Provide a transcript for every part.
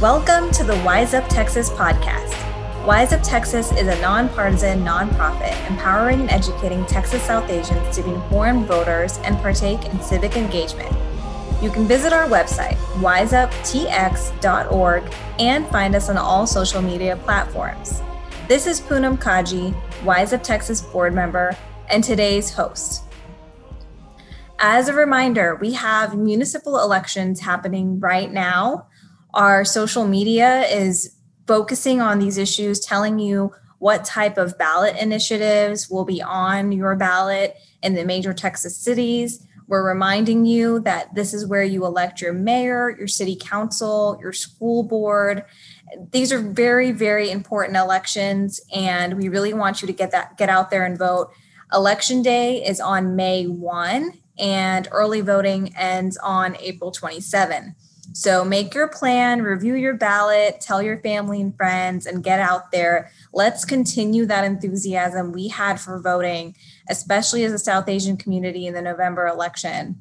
Welcome to the Wise Up Texas podcast. Wise Up Texas is a nonpartisan nonprofit empowering and educating Texas South Asians to be informed voters and partake in civic engagement. You can visit our website, wiseuptx.org, and find us on all social media platforms. This is Poonam Kaji, Wise Up Texas board member, and today's host. As a reminder, we have municipal elections happening right now our social media is focusing on these issues, telling you what type of ballot initiatives will be on your ballot in the major Texas cities. We're reminding you that this is where you elect your mayor, your city council, your school board. These are very, very important elections, and we really want you to get that get out there and vote. Election day is on May 1, and early voting ends on April 27. So make your plan, review your ballot, tell your family and friends, and get out there. Let's continue that enthusiasm we had for voting, especially as a South Asian community in the November election.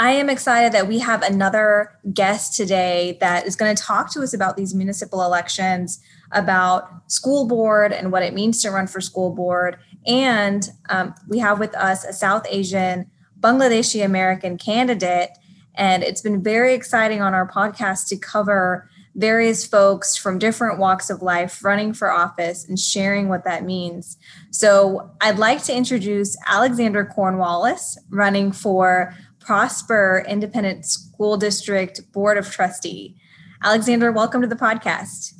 I am excited that we have another guest today that is going to talk to us about these municipal elections, about school board and what it means to run for school board. And um, we have with us a South Asian Bangladeshi American candidate and it's been very exciting on our podcast to cover various folks from different walks of life running for office and sharing what that means. So I'd like to introduce Alexander Cornwallis running for Prosper Independent School District Board of Trustee. Alexander, welcome to the podcast.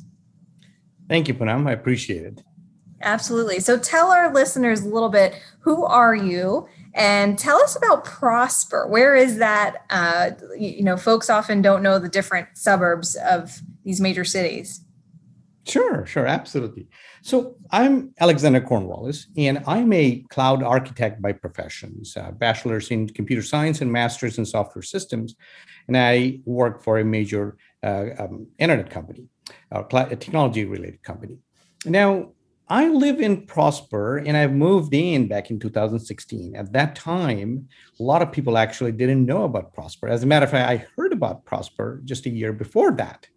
Thank you, Poonam. I appreciate it. Absolutely. So tell our listeners a little bit who are you and tell us about Prosper. Where is that? Uh, you know, folks often don't know the different suburbs of these major cities. Sure, sure, absolutely. So I'm Alexander Cornwallis, and I'm a cloud architect by professions, uh, bachelor's in computer science and master's in software systems. And I work for a major uh, um, internet company, a technology related company. Now, I live in Prosper and I moved in back in 2016. At that time, a lot of people actually didn't know about Prosper. As a matter of fact, I heard about Prosper just a year before that.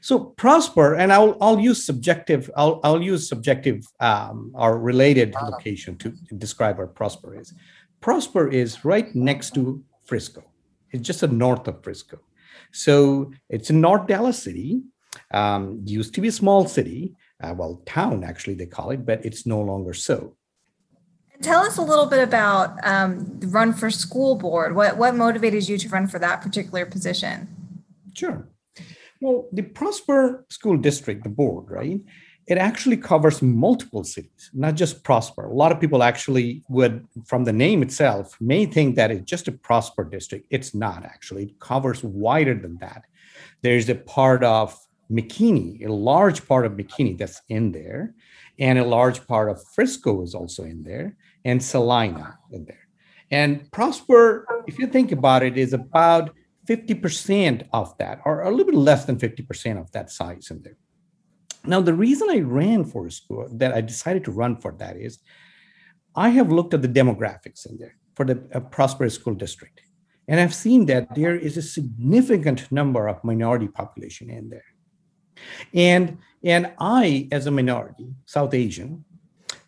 So Prosper, and I'll, I'll use subjective, I'll, I'll use subjective um, or related location to describe where Prosper is. Prosper is right next to Frisco. It's just a north of Frisco. So it's in North Dallas City. Um, used to be a small city uh, well, town actually they call it, but it's no longer so. Tell us a little bit about um, the run for school board. What what motivated you to run for that particular position? Sure. Well, the Prosper School District, the board, right? It actually covers multiple cities, not just Prosper. A lot of people actually would, from the name itself, may think that it's just a Prosper district. It's not actually. It covers wider than that. There's a part of McKinney, a large part of McKinney that's in there, and a large part of Frisco is also in there, and Celina in there. And Prosper, if you think about it, is about 50% of that, or a little bit less than 50% of that size in there. Now, the reason I ran for a school, that I decided to run for that is I have looked at the demographics in there for the uh, Prosper School District. And I've seen that there is a significant number of minority population in there. And and I, as a minority, South Asian,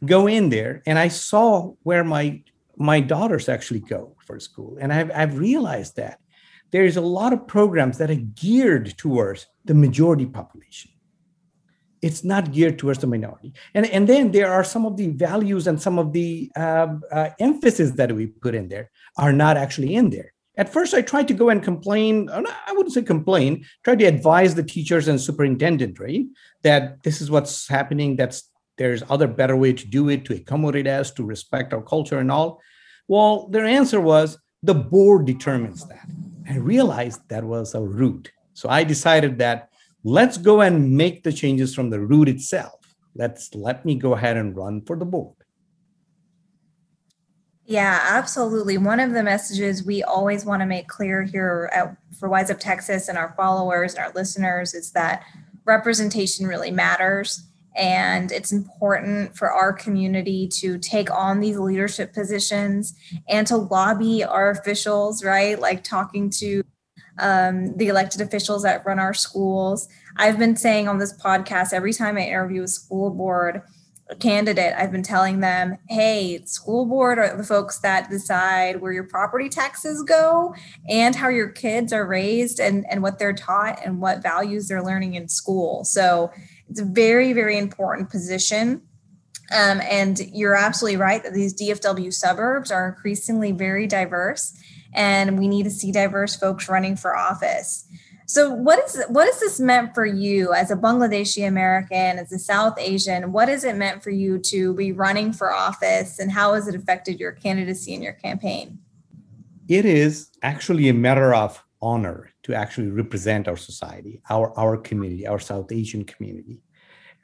go in there and I saw where my my daughters actually go for school. And I've, I've realized that there's a lot of programs that are geared towards the majority population. It's not geared towards the minority. And, and then there are some of the values and some of the uh, uh, emphasis that we put in there are not actually in there at first i tried to go and complain uh, i wouldn't say complain tried to advise the teachers and superintendent right that this is what's happening that's there's other better way to do it to accommodate us to respect our culture and all. Well their answer was the board determines that. I realized that was a root so i decided that let's go and make the changes from the root itself. Let's let me go ahead and run for the board yeah, absolutely. One of the messages we always want to make clear here at, for Wise Up Texas and our followers and our listeners is that representation really matters. And it's important for our community to take on these leadership positions and to lobby our officials, right? Like talking to um, the elected officials that run our schools. I've been saying on this podcast every time I interview a school board candidate, I've been telling them, hey, school board are the folks that decide where your property taxes go and how your kids are raised and, and what they're taught and what values they're learning in school. So it's a very, very important position. Um, and you're absolutely right that these DFW suburbs are increasingly very diverse, and we need to see diverse folks running for office. So, what is what has this meant for you as a Bangladeshi American, as a South Asian? What has it meant for you to be running for office, and how has it affected your candidacy and your campaign? It is actually a matter of honor to actually represent our society, our our community, our South Asian community.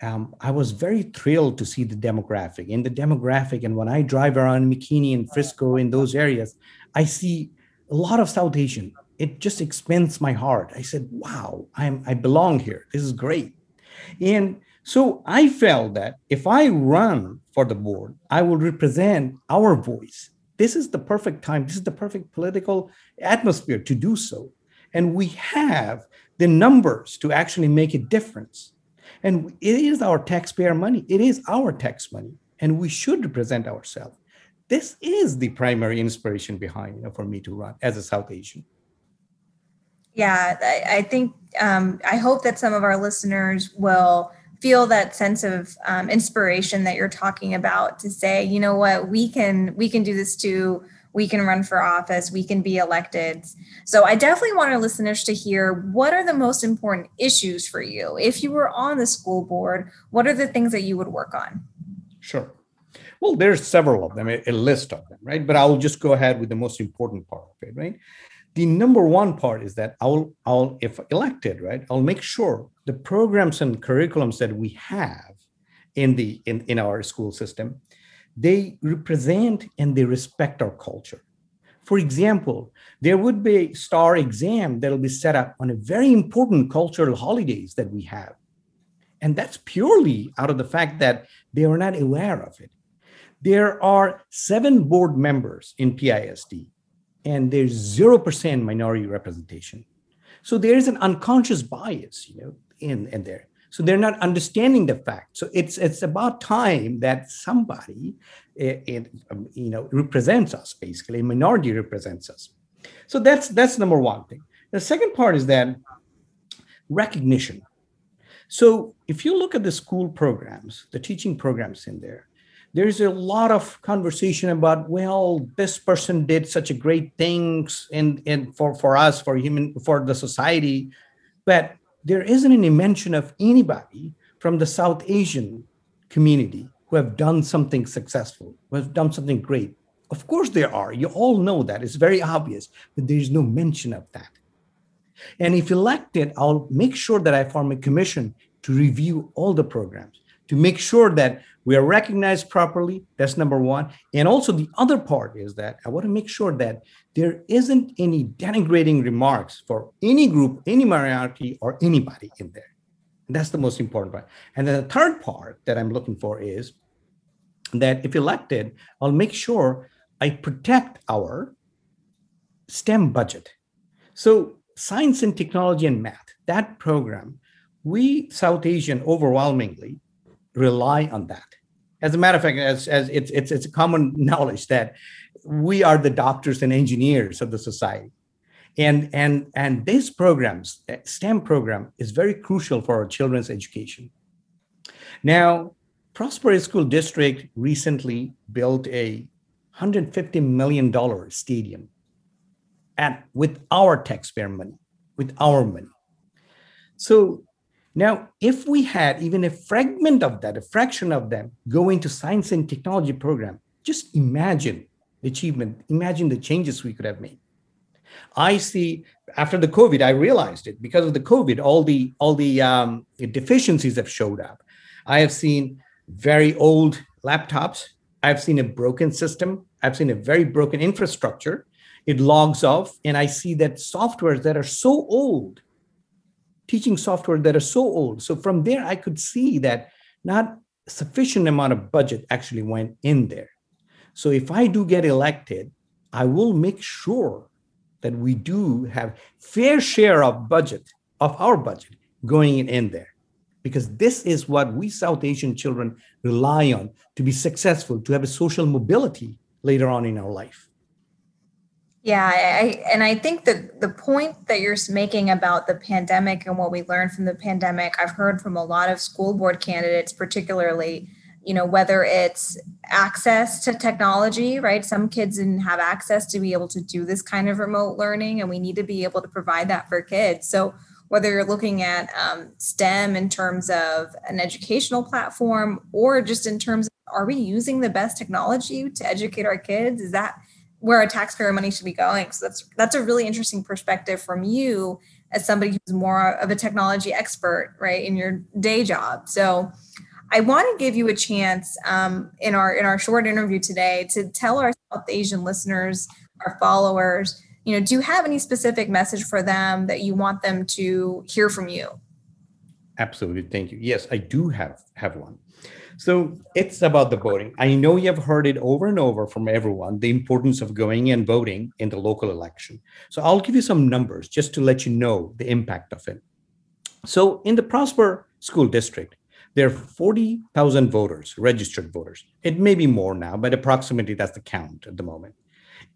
Um, I was very thrilled to see the demographic. In the demographic, and when I drive around McKinney and Frisco in those areas, I see a lot of South Asian it just expands my heart. I said, wow, I'm, I belong here. This is great. And so I felt that if I run for the board, I will represent our voice. This is the perfect time. This is the perfect political atmosphere to do so. And we have the numbers to actually make a difference. And it is our taxpayer money. It is our tax money. And we should represent ourselves. This is the primary inspiration behind you know, for me to run as a South Asian. Yeah, I, think um, I hope that some of our listeners will feel that sense of um, inspiration that you're talking about to say, you know what, we can we can do this too. We can run for office. We can be elected. So I definitely want our listeners to hear what are the most important issues for you. If you were on the school board, what are the things that you would work on? Sure. Well, there's several of them, a list of them, right? But I'll just go ahead with the most important part of it, right? The number one part is that I'll, I'll, if elected, right, I'll make sure the programs and curriculums that we have in the in, in our school system, they represent and they respect our culture. For example, there would be a STAAR exam that'll be set up on a very important cultural holidays that we have. And that's purely out of the fact that they are not aware of it. There are seven board members in PISD and there's 0% minority representation. So there is an unconscious bias, you know, in, in there. So they're not understanding the fact. So it's it's about time that somebody, it, it, um, you know, represents us. Basically, a minority represents us. So that's that's number one thing. The second part is that recognition. So if you look at the school programs, the teaching programs in there, there's a lot of conversation about well this person did such a great things in, in for, for us for human for the society. But there isn't any mention of anybody from the south asian community who have done something successful who have done something great. Of course there are. You all know that. It's very obvious but there's no mention of that. And if elected i'll make sure that i form a commission to review all the programs to make sure that we are recognized properly. That's number one. And also, the other part is that I want to make sure that there isn't any denigrating remarks for any group, any minority, or anybody in there. And that's the most important part. And then the third part that I'm looking for is that if elected, I'll make sure I protect our STEM budget. So, science and technology and math, that program, we South Asian overwhelmingly rely on that. As a matter of fact, as, as it's, it's, it's common knowledge that we are the doctors and engineers of the society. And, and, and this programs, STEM program is very crucial for our children's education. Now, Prosperity School District recently built a $150 million stadium and with our taxpayer money, with our money. So now, if we had even a fragment of that, a fraction of them go into science and technology program, just imagine the achievement, imagine the changes we could have made. I see after the COVID, I realized it because of the COVID, all the all the um, deficiencies have showed up. I have seen very old laptops. I've seen a broken system. I've seen a very broken infrastructure. It logs off, and I see that softwares that are so old teaching software that are so old. So from there, I could see that not sufficient amount of budget actually went in there. So if I do get elected, I will make sure that we do have fair share of budget of our budget going in there because this is what we south asian children rely on to be successful to have a social mobility later on in our life yeah, I, and I think that the point that you're making about the pandemic and what we learned from the pandemic, I've heard from a lot of school board candidates, particularly, you know, whether it's access to technology, right? Some kids didn't have access to be able to do this kind of remote learning, and we need to be able to provide that for kids. So, whether you're looking at um, STEM in terms of an educational platform or just in terms of are we using the best technology to educate our kids? Is that where our taxpayer money should be going. So that's that's a really interesting perspective from you as somebody who's more of a technology expert, right, in your day job. So I want to give you a chance um, in our in our short interview today to tell our South Asian listeners, our followers, you know, do you have any specific message for them that you want them to hear from you? Absolutely, thank you. Yes, I do have have one. So it's about the voting. I know you have heard it over and over from everyone the importance of going and voting in the local election. So I'll give you some numbers just to let you know the impact of it. So in the Prosper School District, there are 40,000 voters, registered voters. It may be more now, but approximately that's the count at the moment.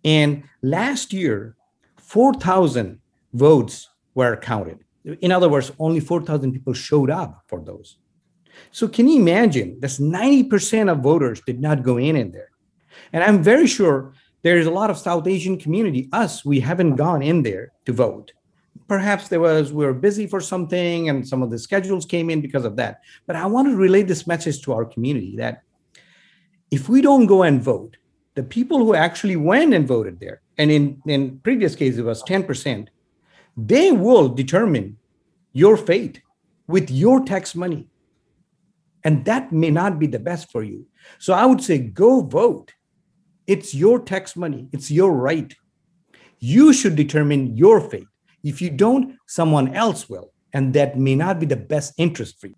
And last year, 4,000 votes were counted. In other words, only 4,000 people showed up for those. So can you imagine? That's 90% of voters did not go in in there. And I'm very sure there's a lot of South Asian community, us, we haven't gone in there to vote. Perhaps there was, we were busy for something and some of the schedules came in because of that. But I want to relay this message to our community that if we don't go and vote, the people who actually went and voted there, and in, in previous cases it was 10%, they will determine your fate with your tax money and that may not be the best for you. So I would say go vote. It's your tax money, it's your right. You should determine your fate. If you don't, someone else will. And that may not be the best interest for you.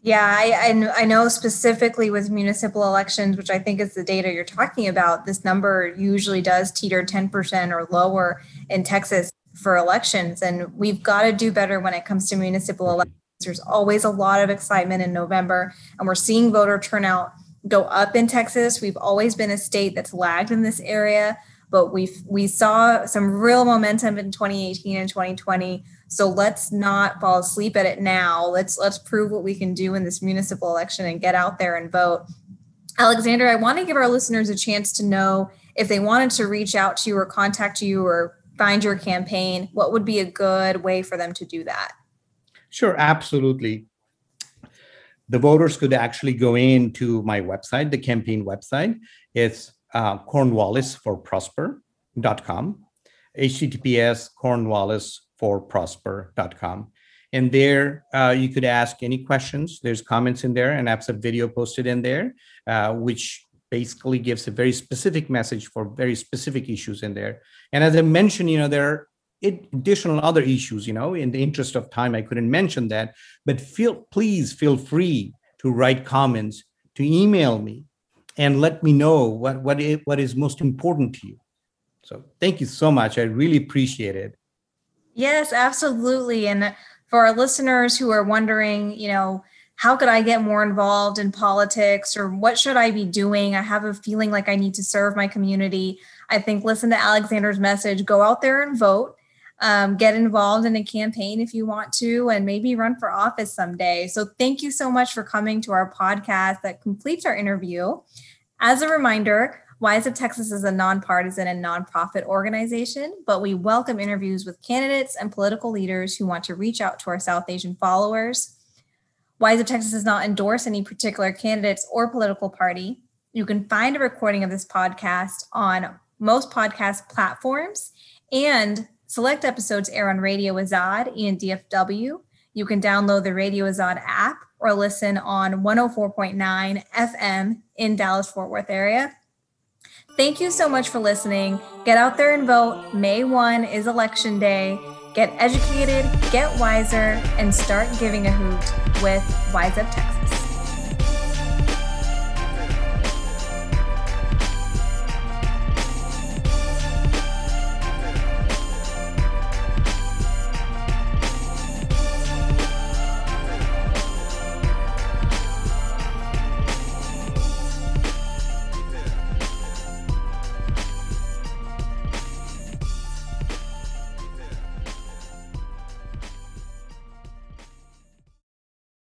Yeah, I, I know specifically with municipal elections, which I think is the data you're talking about, this number usually does teeter 10% or lower in Texas for elections. And we've got to do better when it comes to municipal elections there's always a lot of excitement in November, and we're seeing voter turnout go up in Texas. We've always been a state that's lagged in this area, but we we saw some real momentum in 2018 and 2020. So let's not fall asleep at it now. Let's let's prove what we can do in this municipal election and get out there and vote. Alexander, I want to give our listeners a chance to know if they wanted to reach out to you or contact you or find your campaign, what would be a good way for them to do that? Sure, absolutely. The voters could actually go into my website, the campaign website. It's uh, cornwallisforprosper.com, https cornwallisforprosper.com. And there uh, you could ask any questions. There's comments in there and of video posted in there, uh, which basically gives a very specific message for very specific issues in there. And as I mentioned, you know, there are additional other issues you know in the interest of time i couldn't mention that but feel please feel free to write comments to email me and let me know what what is, what is most important to you. So thank you so much. I really appreciate it. Yes absolutely. And for our listeners who are wondering you know how could i get more involved in politics or what should i be doing? I have a feeling like i need to serve my community. I think listen to alexander's message go out there and vote um, get involved in a campaign if you want to, and maybe run for office someday. So, thank you so much for coming to our podcast that completes our interview. As a reminder, Wise Up Texas is a nonpartisan and nonprofit organization, but we welcome interviews with candidates and political leaders who want to reach out to our South Asian followers. Wise Up Texas does not endorse any particular candidates or political party. You can find a recording of this podcast on most podcast platforms and Select episodes air on Radio Azad and DFW. You can download the Radio Azad app or listen on 104.9 FM in Dallas Fort Worth area. Thank you so much for listening. Get out there and vote. May 1 is election day. Get educated, get wiser, and start giving a hoot with Wise Up Texas.